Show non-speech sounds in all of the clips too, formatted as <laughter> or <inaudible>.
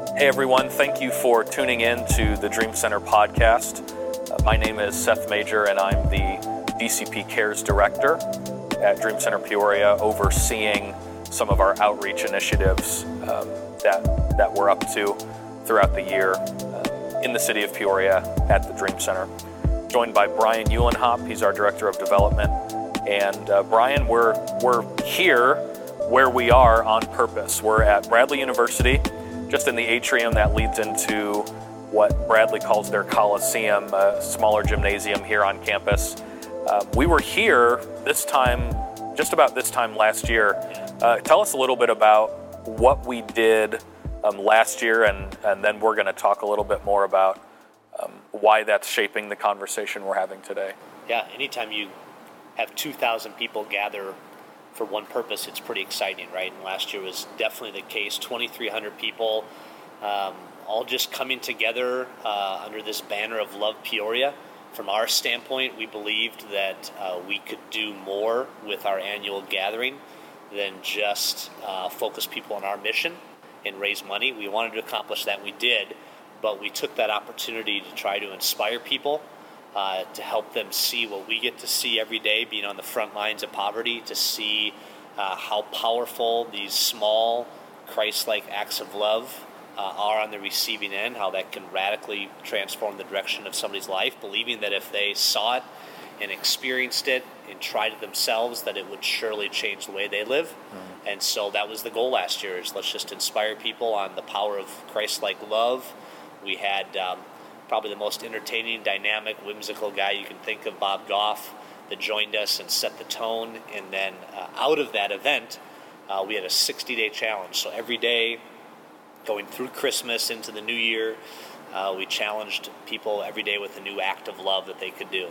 Hey everyone, thank you for tuning in to the Dream Center podcast. Uh, my name is Seth Major and I'm the DCP Cares Director at Dream Center Peoria, overseeing some of our outreach initiatives um, that, that we're up to throughout the year uh, in the city of Peoria at the Dream Center. Joined by Brian Eulenhop, he's our Director of Development. And uh, Brian, we're, we're here where we are on purpose. We're at Bradley University just in the atrium that leads into what Bradley calls their Coliseum, a smaller gymnasium here on campus. Uh, we were here this time, just about this time last year. Uh, tell us a little bit about what we did um, last year, and, and then we're going to talk a little bit more about um, why that's shaping the conversation we're having today. Yeah, anytime you have 2,000 people gather for one purpose, it's pretty exciting, right? And last year was definitely the case 2,300 people, um, all just coming together uh, under this banner of Love Peoria. From our standpoint, we believed that uh, we could do more with our annual gathering than just uh, focus people on our mission and raise money. We wanted to accomplish that, we did, but we took that opportunity to try to inspire people uh, to help them see what we get to see every day, being on the front lines of poverty, to see uh, how powerful these small Christ like acts of love uh, are on the receiving end, how that can radically transform the direction of somebody's life, believing that if they saw it and experienced it and tried it themselves, that it would surely change the way they live. Mm-hmm. And so that was the goal last year: is let's just inspire people on the power of Christ-like love. We had um, probably the most entertaining, dynamic, whimsical guy you can think of, Bob Goff, that joined us and set the tone. And then uh, out of that event, uh, we had a 60 day challenge. So every day, going through Christmas into the new year, uh, we challenged people every day with a new act of love that they could do.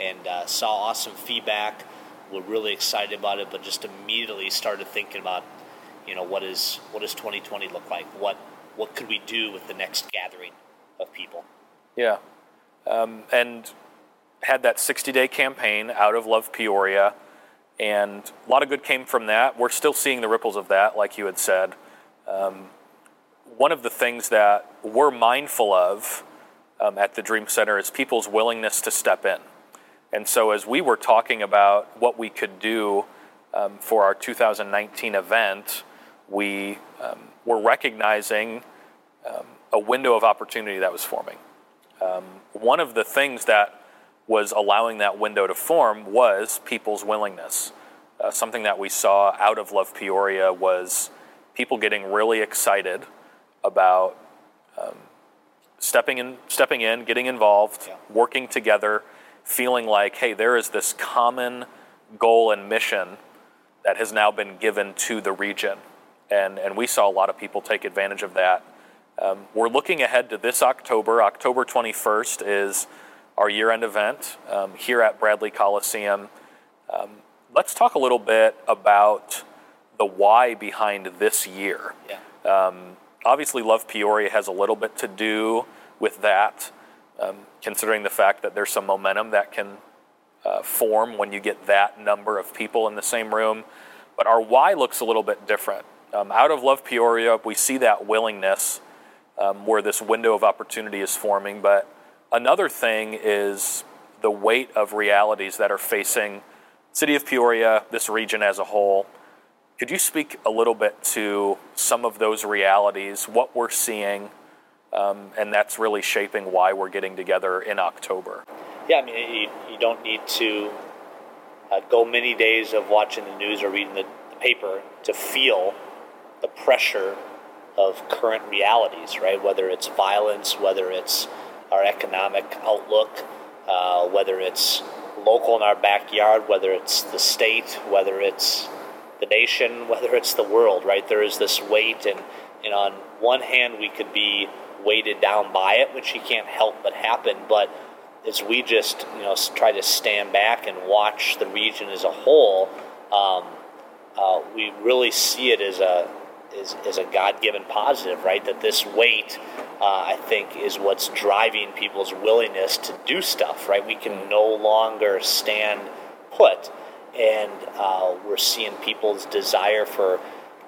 And uh, saw awesome feedback. We're really excited about it, but just immediately started thinking about, you know, what is what does 2020 look like? What what could we do with the next gathering of people? Yeah. Um, and had that 60 day campaign out of Love Peoria, and a lot of good came from that. We're still seeing the ripples of that, like you had said. Um, one of the things that we're mindful of um, at the Dream Center is people's willingness to step in. And so, as we were talking about what we could do um, for our 2019 event, we um, were recognizing um, a window of opportunity that was forming. Um, one of the things that was allowing that window to form was people's willingness. Uh, something that we saw out of Love Peoria was people getting really excited about um, stepping in, stepping in, getting involved, yeah. working together, feeling like, hey, there is this common goal and mission that has now been given to the region, and and we saw a lot of people take advantage of that um, we're looking ahead to this October. October 21st is our year end event um, here at Bradley Coliseum. Um, let's talk a little bit about the why behind this year. Yeah. Um, obviously, Love Peoria has a little bit to do with that, um, considering the fact that there's some momentum that can uh, form when you get that number of people in the same room. But our why looks a little bit different. Um, out of Love Peoria, we see that willingness um, where this window of opportunity is forming. But another thing is the weight of realities that are facing city of Peoria, this region as a whole. Could you speak a little bit to some of those realities, what we're seeing, um, and that's really shaping why we're getting together in October? Yeah, I mean, you, you don't need to uh, go many days of watching the news or reading the, the paper to feel the pressure of current realities, right? Whether it's violence, whether it's our economic outlook, uh, whether it's local in our backyard, whether it's the state, whether it's the nation, <laughs> whether it's the world, right? There is this weight, and, and on one hand, we could be weighted down by it, which you can't help but happen, but as we just you know try to stand back and watch the region as a whole, um, uh, we really see it as a is, is a God given positive, right? That this weight, uh, I think, is what's driving people's willingness to do stuff, right? We can no longer stand put. And uh, we're seeing people's desire for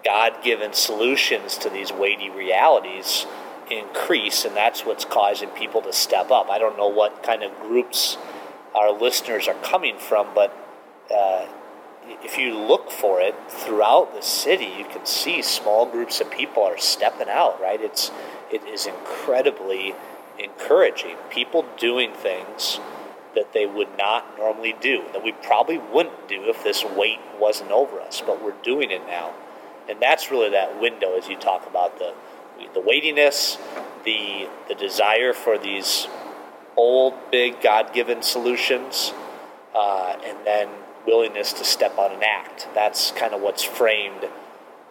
God given solutions to these weighty realities increase, and that's what's causing people to step up. I don't know what kind of groups our listeners are coming from, but uh, if you look for it throughout the city, you can see small groups of people are stepping out. Right? It's it is incredibly encouraging. People doing things that they would not normally do, that we probably wouldn't do if this weight wasn't over us, but we're doing it now. And that's really that window as you talk about the the weightiness, the the desire for these old, big, God-given solutions, uh, and then willingness to step on and act. That's kind of what's framed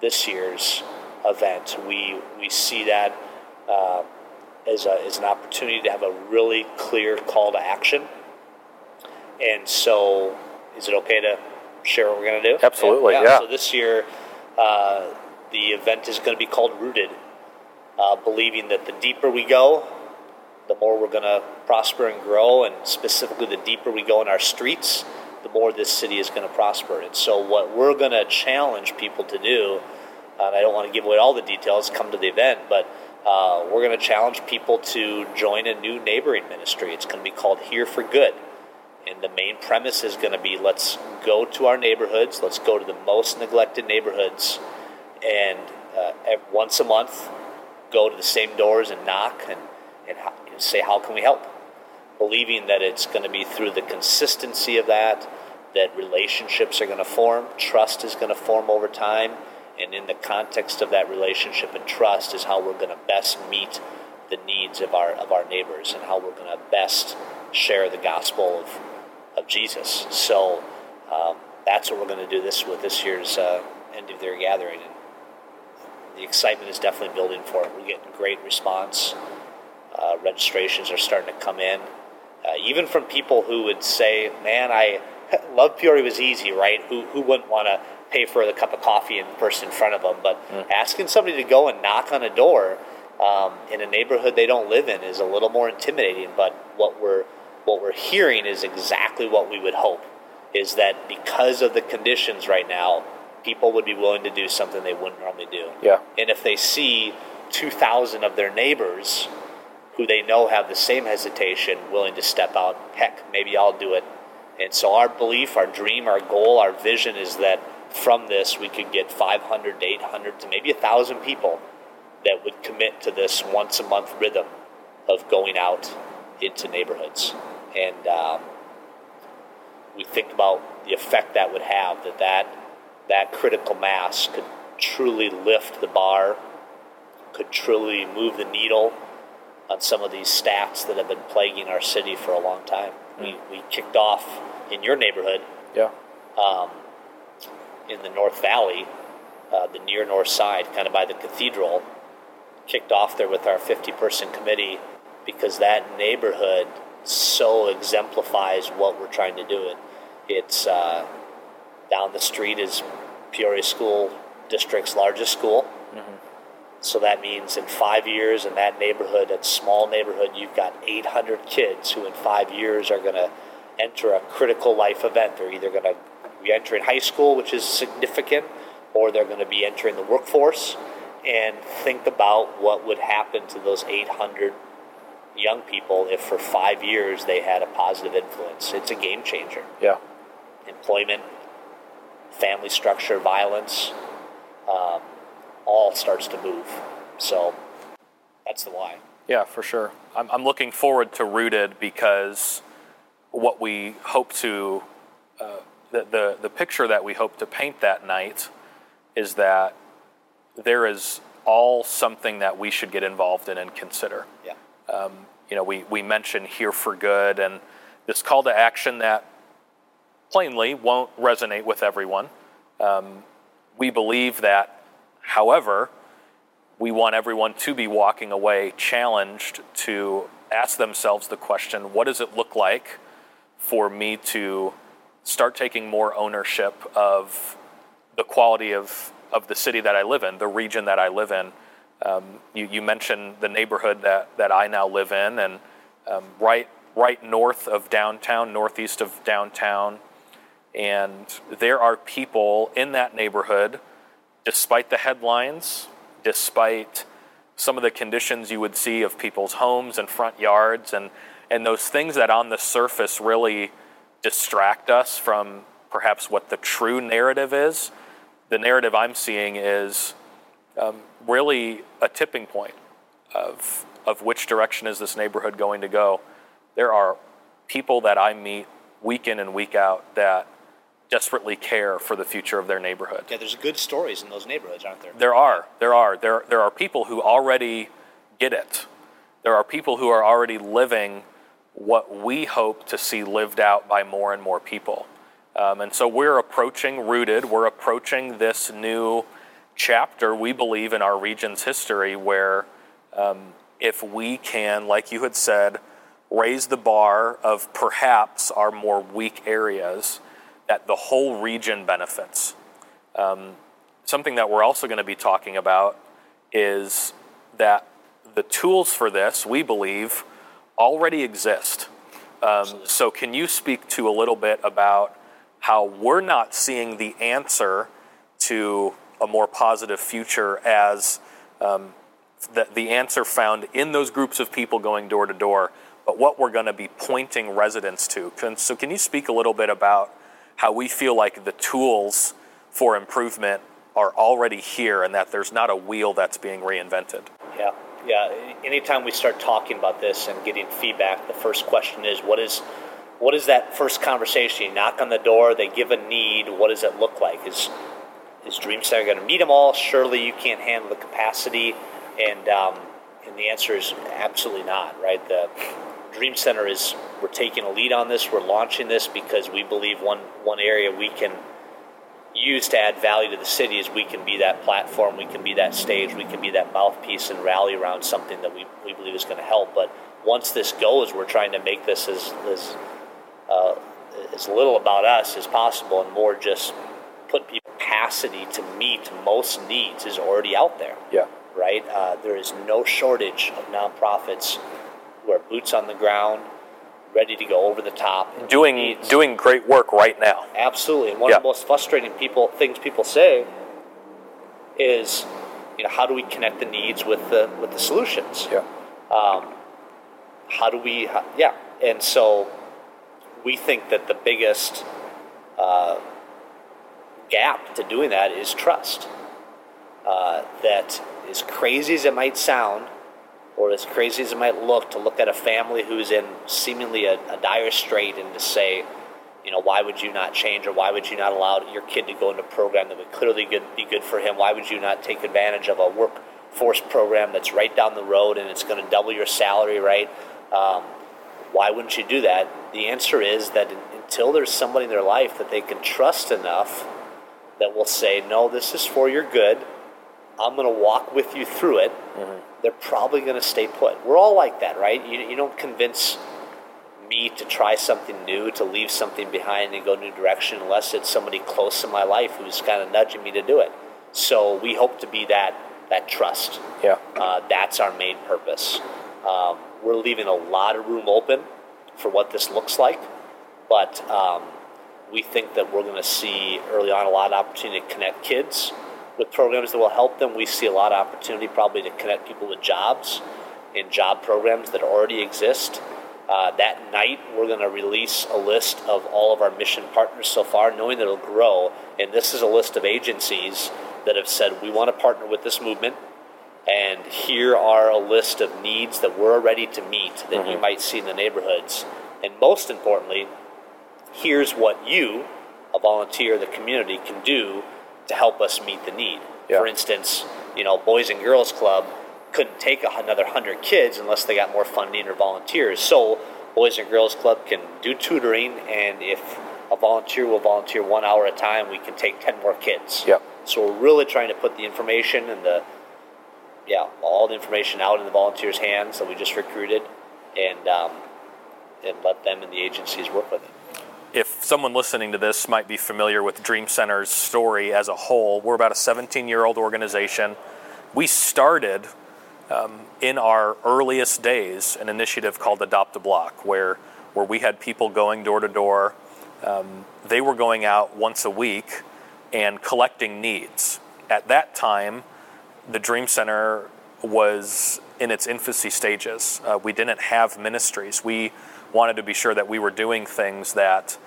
this year's event. We we see that uh, as, a, as an opportunity to have a really clear call to action. And so, is it okay to share what we're going to do? Absolutely, yeah. yeah. So this year, uh, the event is going to be called Rooted, uh, believing that the deeper we go, the more we're going to prosper and grow, and specifically the deeper we go in our streets, the more this city is going to prosper. And so, what we're going to challenge people to do, and I don't want to give away all the details, come to the event, but uh, we're going to challenge people to join a new neighboring ministry. It's going to be called Here for Good. And the main premise is going to be let's go to our neighborhoods, let's go to the most neglected neighborhoods, and uh, once a month, go to the same doors and knock and, and, and say, How can we help? Believing that it's going to be through the consistency of that, that relationships are going to form, trust is going to form over time, and in the context of that relationship and trust is how we're going to best meet the needs of our of our neighbors and how we're going to best share the gospel of of Jesus. So um, that's what we're going to do this with this year's uh, end of year gathering, and the excitement is definitely building for it. We're getting great response. Uh, registrations are starting to come in, uh, even from people who would say, "Man, I <laughs> love Peoria was easy, right? Who who wouldn't want to pay for the cup of coffee and the person in front of them?" But mm. asking somebody to go and knock on a door um, in a neighborhood they don't live in is a little more intimidating. But what we're what we're hearing is exactly what we would hope is that because of the conditions right now, people would be willing to do something they wouldn't normally do. Yeah. And if they see 2,000 of their neighbors who they know have the same hesitation willing to step out, heck, maybe I'll do it. And so our belief, our dream, our goal, our vision is that from this we could get 500 to 800 to maybe 1,000 people that would commit to this once a month rhythm of going out into neighborhoods and um, we think about the effect that would have that that that critical mass could truly lift the bar, could truly move the needle on some of these stats that have been plaguing our city for a long time. Mm. We, we kicked off in your neighborhood, yeah, um, in the North Valley, uh, the near north side, kind of by the cathedral. Kicked off there with our 50 person committee because that neighborhood so exemplifies what we're trying to do. It it's uh, down the street is Peoria School District's largest school. Mm-hmm. So that means in five years in that neighborhood, that small neighborhood, you've got 800 kids who in five years are going to enter a critical life event. They're either going to be entering high school, which is significant, or they're going to be entering the workforce. And think about what would happen to those 800 young people if for five years they had a positive influence. It's a game changer. Yeah. Employment, family structure, violence, um, all starts to move. So that's the why. Yeah, for sure. I'm, I'm looking forward to Rooted because what we hope to, uh, the, the, the picture that we hope to paint that night is that there is all something that we should get involved in and consider. Yeah. Um, you know, we, we mentioned here for good and this call to action that plainly won't resonate with everyone. Um, we believe that, however, we want everyone to be walking away challenged to ask themselves the question what does it look like for me to start taking more ownership of the quality of, of the city that I live in, the region that I live in? Um, you, you, mentioned the neighborhood that, that I now live in, and um, right right north of downtown, northeast of downtown, and there are people in that neighborhood, despite the headlines, despite some of the conditions you would see of people's homes and front yards and, and those things that on the surface really distract us from perhaps what the true narrative is. The narrative I'm seeing is um, really a tipping point of, of which direction is this neighborhood going to go. There are people that I meet week in and week out that desperately care for the future of their neighborhood. Yeah, there's good stories in those neighborhoods, aren't there? There are. There are. There, there are people who already get it. There are people who are already living what we hope to see lived out by more and more people. Um, and so we're approaching rooted, we're approaching this new chapter, we believe, in our region's history where um, if we can, like you had said, raise the bar of perhaps our more weak areas that the whole region benefits. Um, something that we're also going to be talking about is that the tools for this, we believe, already exist. Um, so, can you speak to a little bit about how we're not seeing the answer to a more positive future as um, the, the answer found in those groups of people going door to door, but what we're going to be pointing residents to? Can, so, can you speak a little bit about how we feel like the tools for improvement are already here and that there's not a wheel that's being reinvented. Yeah, yeah. Anytime we start talking about this and getting feedback, the first question is what is what is that first conversation? You knock on the door, they give a need. What does it look like? Is is Dream Center going to meet them all? Surely you can't handle the capacity, and um, and the answer is absolutely not. Right? The Dream Center is we're taking a lead on this. We're launching this because we believe one one area we can use to add value to the city is we can be that platform, we can be that stage, we can be that mouthpiece and rally around something that we, we believe is going to help. But once this goes, we're trying to make this as as, uh, as little about us as possible and more just put people capacity to meet most needs is already out there. Yeah. Right. Uh, there is no shortage of nonprofits who are boots on the ground, ready to go over the top. Doing needs. doing great work right now. Absolutely. And one yeah. of the most frustrating people things people say is, you know, how do we connect the needs with the with the solutions? Yeah. Um, how do we? How, yeah. And so we think that the biggest uh, gap to doing that is trust. Uh, that as crazy as it might sound, or as crazy as it might look, to look at a family who's in seemingly a, a dire strait and to say, you know, why would you not change or why would you not allow your kid to go into a program that would clearly good, be good for him? Why would you not take advantage of a workforce program that's right down the road and it's going to double your salary, right? Um, why wouldn't you do that? The answer is that until there's somebody in their life that they can trust enough that will say, no, this is for your good. I'm going to walk with you through it. Mm-hmm they're probably going to stay put. We're all like that, right? You, you don't convince me to try something new, to leave something behind and go a new direction unless it's somebody close in my life who's kind of nudging me to do it. So we hope to be that that trust. Yeah, uh, that's our main purpose. Um, we're leaving a lot of room open for what this looks like, but um, we think that we're going to see early on a lot of opportunity to connect kids with programs that will help them. We see a lot of opportunity probably to connect people with jobs in job programs that already exist. Uh, that night, we're going to release a list of all of our mission partners so far, knowing that it'll grow. And this is a list of agencies that have said, we want to partner with this movement. And here are a list of needs that we're ready to meet that mm-hmm. you might see in the neighborhoods. And most importantly, here's what you, a volunteer, the community, can do to help us meet the need. Yeah. For instance, you know, Boys and Girls Club couldn't take another 100 kids unless they got more funding or volunteers. So, Boys and Girls Club can do tutoring, and if a volunteer will volunteer one hour at a time, we can take 10 more kids. Yep. So, we're really trying to put the information and the yeah, all the information out in the volunteers' hands that we just recruited, and um, and let them and the agencies work with it if someone listening to this might be familiar with Dream Center's story as a whole, we're about a 17 year old organization. We started um, in our earliest days an initiative called Adopt a Block, where, where we had people going door to door. Um, they were going out once a week and collecting needs. At that time, the Dream Center was in its infancy stages. Uh, we didn't have ministries. We wanted to be sure that we were doing things that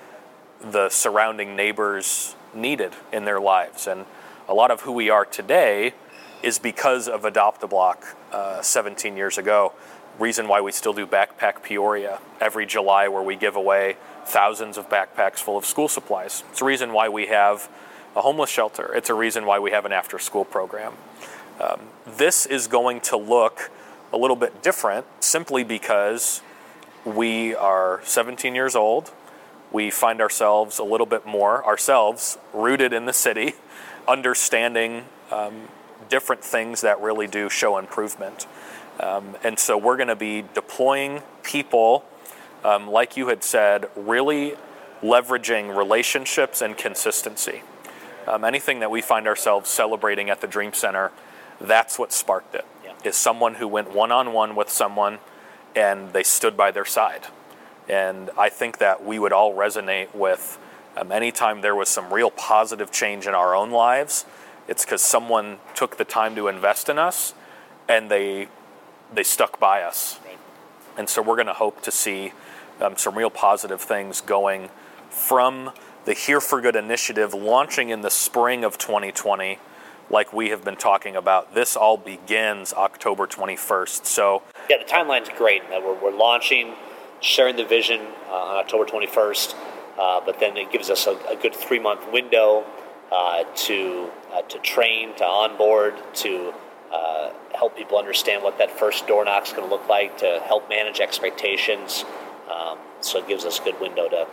the surrounding neighbors needed in their lives. And a lot of who we are today is because of Adopt a Block uh, 17 years ago. Reason why we still do Backpack Peoria every July, where we give away thousands of backpacks full of school supplies. It's a reason why we have a homeless shelter. It's a reason why we have an after school program. Um, this is going to look a little bit different simply because we are 17 years old. We find ourselves a little bit more ourselves rooted in the city, <laughs> understanding um, different things that really do show improvement. Um, and so we're going to be deploying people, um, like you had said, really leveraging relationships and consistency. Um, anything that we find ourselves celebrating at the Dream Center, that's what sparked it. Yeah. Is someone who went one on one with someone and they stood by their side. And I think that we would all resonate with um, anytime there was some real positive change in our own lives, it's because someone took the time to invest in us and they, they stuck by us. And so we're going to hope to see um, some real positive things going from the Here for Good initiative launching in the spring of 2020 like we have been talking about. This all begins October 21st. So, yeah, the timeline's great. We're, we're launching, sharing the vision uh, on October 21st, uh, but then it gives us a, a good three month window uh, to uh, to train, to onboard, to uh, help people understand what that first door knock is going to look like, to help manage expectations. Um, so it gives us a good window to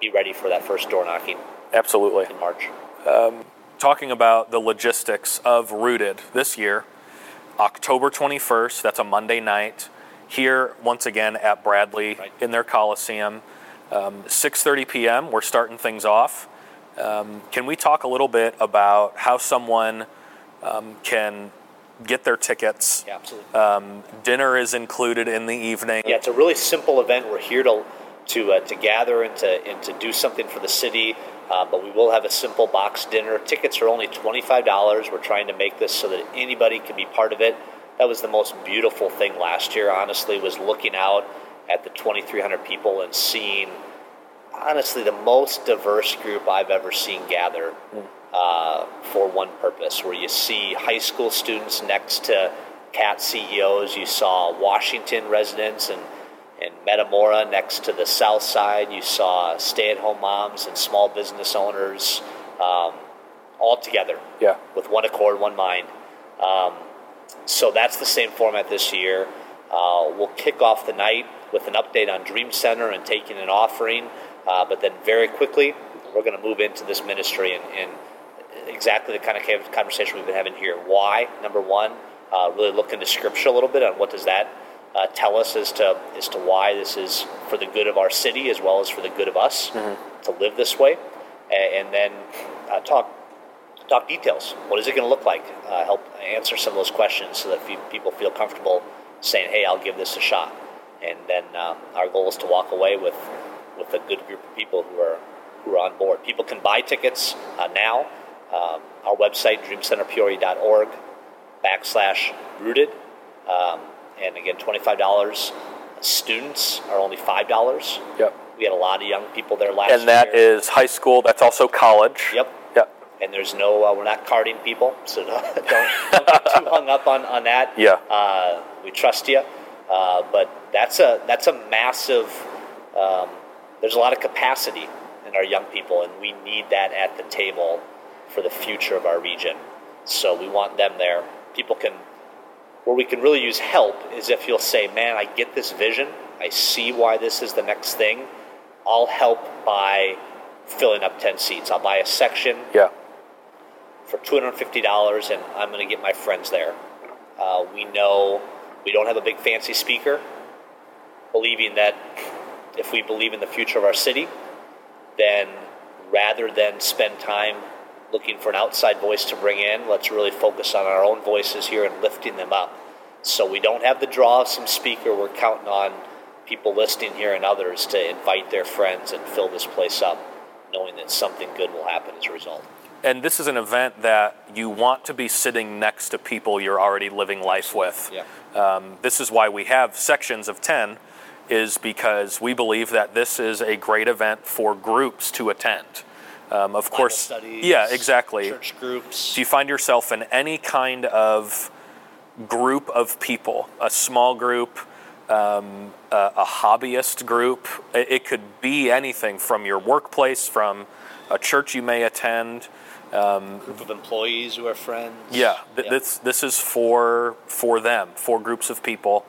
be ready for that first door knocking. Absolutely. In March. Um, talking about the logistics of Rooted this year, October 21st, that's a Monday night, here once again at Bradley right. in their Coliseum. Um, 6.30 p.m., we're starting things off. Um, can we talk a little bit about how someone um, can get their tickets? Yeah, absolutely. Um, dinner is included in the evening. Yeah, it's a really simple event. We're here to to uh, to gather and to and to do something for the city. Uh, but we will have a simple box dinner. Tickets are only $25. We're trying to make this so that anybody can be part of it. That was the most beautiful thing last year, honestly, was looking out at the 2,300 people and seeing, honestly, the most diverse group I've ever seen gather uh, for one purpose, where you see high school students next to CAT CEOs, you saw Washington residents and in Metamora, next to the south side, you saw stay at home moms and small business owners um, all together yeah. with one accord, one mind. Um, so that's the same format this year. Uh, we'll kick off the night with an update on Dream Center and taking an offering, uh, but then very quickly, we're going to move into this ministry and, and, exactly the kind of conversation we've been having here. Why? Number one, uh, really look into Scripture a little bit on what does that uh, tell us as to as to why this is for the good of our city as well as for the good of us mm-hmm. to live this way, and, and then uh, talk talk details. What is it going to look like? Uh, help answer some of those questions so that people feel comfortable saying, "Hey, I'll give this a shot." And then uh, our goal is to walk away with with a good group of people who are who are on board. People can buy tickets uh, now. Um, our website, dreamcenterpeoria.org backslash rooted. Um, and again, twenty-five dollars. Students are only five dollars. Yep. We had a lot of young people there last year. And that year. is high school. That's also college. Yep. Yep. And there's no, uh, we're not carding people, so <laughs> don't, don't, get too hung up on, on that. Yeah. Uh, we trust you, uh, but that's a that's a massive. Um, there's a lot of capacity in our young people, and we need that at the table for the future of our region. So we want them there. People can where we can really use help is if you'll say, man, I get this vision. I see why this is the next thing. I'll help by filling up 10 seats. I'll buy a section yeah. for $250 and I'm going to get my friends there. Uh, we know we don't have a big fancy speaker, believing that if we believe in the future of our city, then rather than spend time looking for an outside voice to bring in. Let's really focus on our own voices here and lifting them up. So we don't have the draw of some speaker. We're counting on people listening here and others to invite their friends and fill this place up, knowing that something good will happen as a result. And this is an event that you want to be sitting next to people you're already living life with. Yeah. Um, this is why we have sections of 10, is because we believe that this is a great event for groups to attend. Um, of Bible course, studies, yeah, exactly. Church groups. Do you find yourself in any kind of group of people, a small group, um, a, a hobbyist group? It, it could be anything from your workplace, from a church you may attend. group of employees who are friends. Yeah, th- this this is for for them, for groups of people.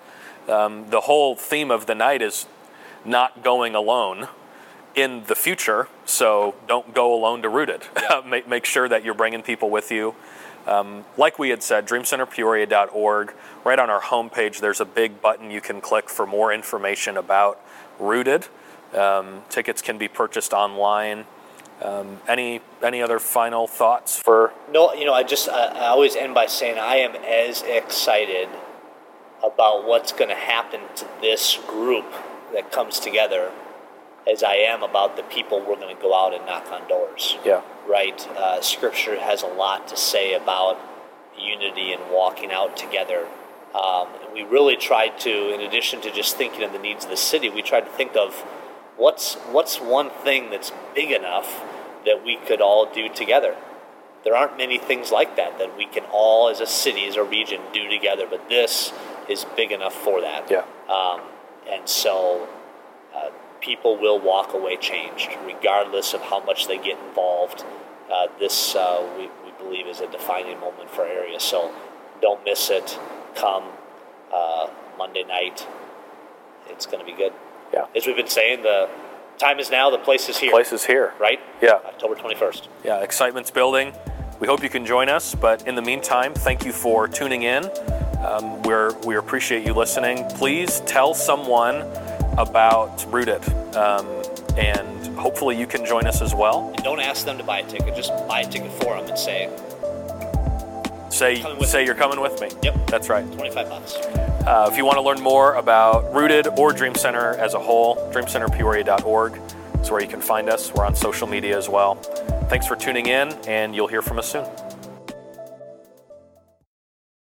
Um, the whole theme of the night is not going alone in the future. So don't go alone to Rooted. <laughs> make, make sure that you're bringing people with you. Um, like we had said, dreamcenterpeoria.org. Right on our homepage, there's a big button you can click for more information about Rooted. Um, tickets can be purchased online. Um, any any other final thoughts for No, you know, I just I, I always end by saying I am as excited about what's going to happen to this group that comes together as I am about the people we're going to go out and knock on doors. yeah Right? Uh, scripture has a lot to say about unity and walking out together. Um, and we really tried to, in addition to just thinking of the needs of the city, we tried to think of what's what's one thing that's big enough that we could all do together. There aren't many things like that that we can all, as a city, as a region, do together. But this is big enough for that. Yeah. Um, and so uh, people will walk away changed, regardless of how much they get involved. Uh, this, uh, we, we believe, is a defining moment for area. So don't miss it. Come uh, Monday night. It's going to be good. yeah. As we've been saying, the time is now, the place is here. Place is here. Right? Yeah. October 21st. Yeah, excitement's building. We hope you can join us, but in the meantime, thank you for tuning in. Um, we're, we appreciate you listening. Please tell someone about Rooted, um, and hopefully you can join us as well. And don't ask them to buy a ticket. Just buy a ticket for them and say, Say, say me. you're coming with me. Yep. That's right. 25 bucks. Uh, if you want to learn more about Rooted or Dream Center as a whole, dreamcenterpeoria.org is where you can find us. We're on social media as well. Thanks for tuning in, and you'll hear from us soon.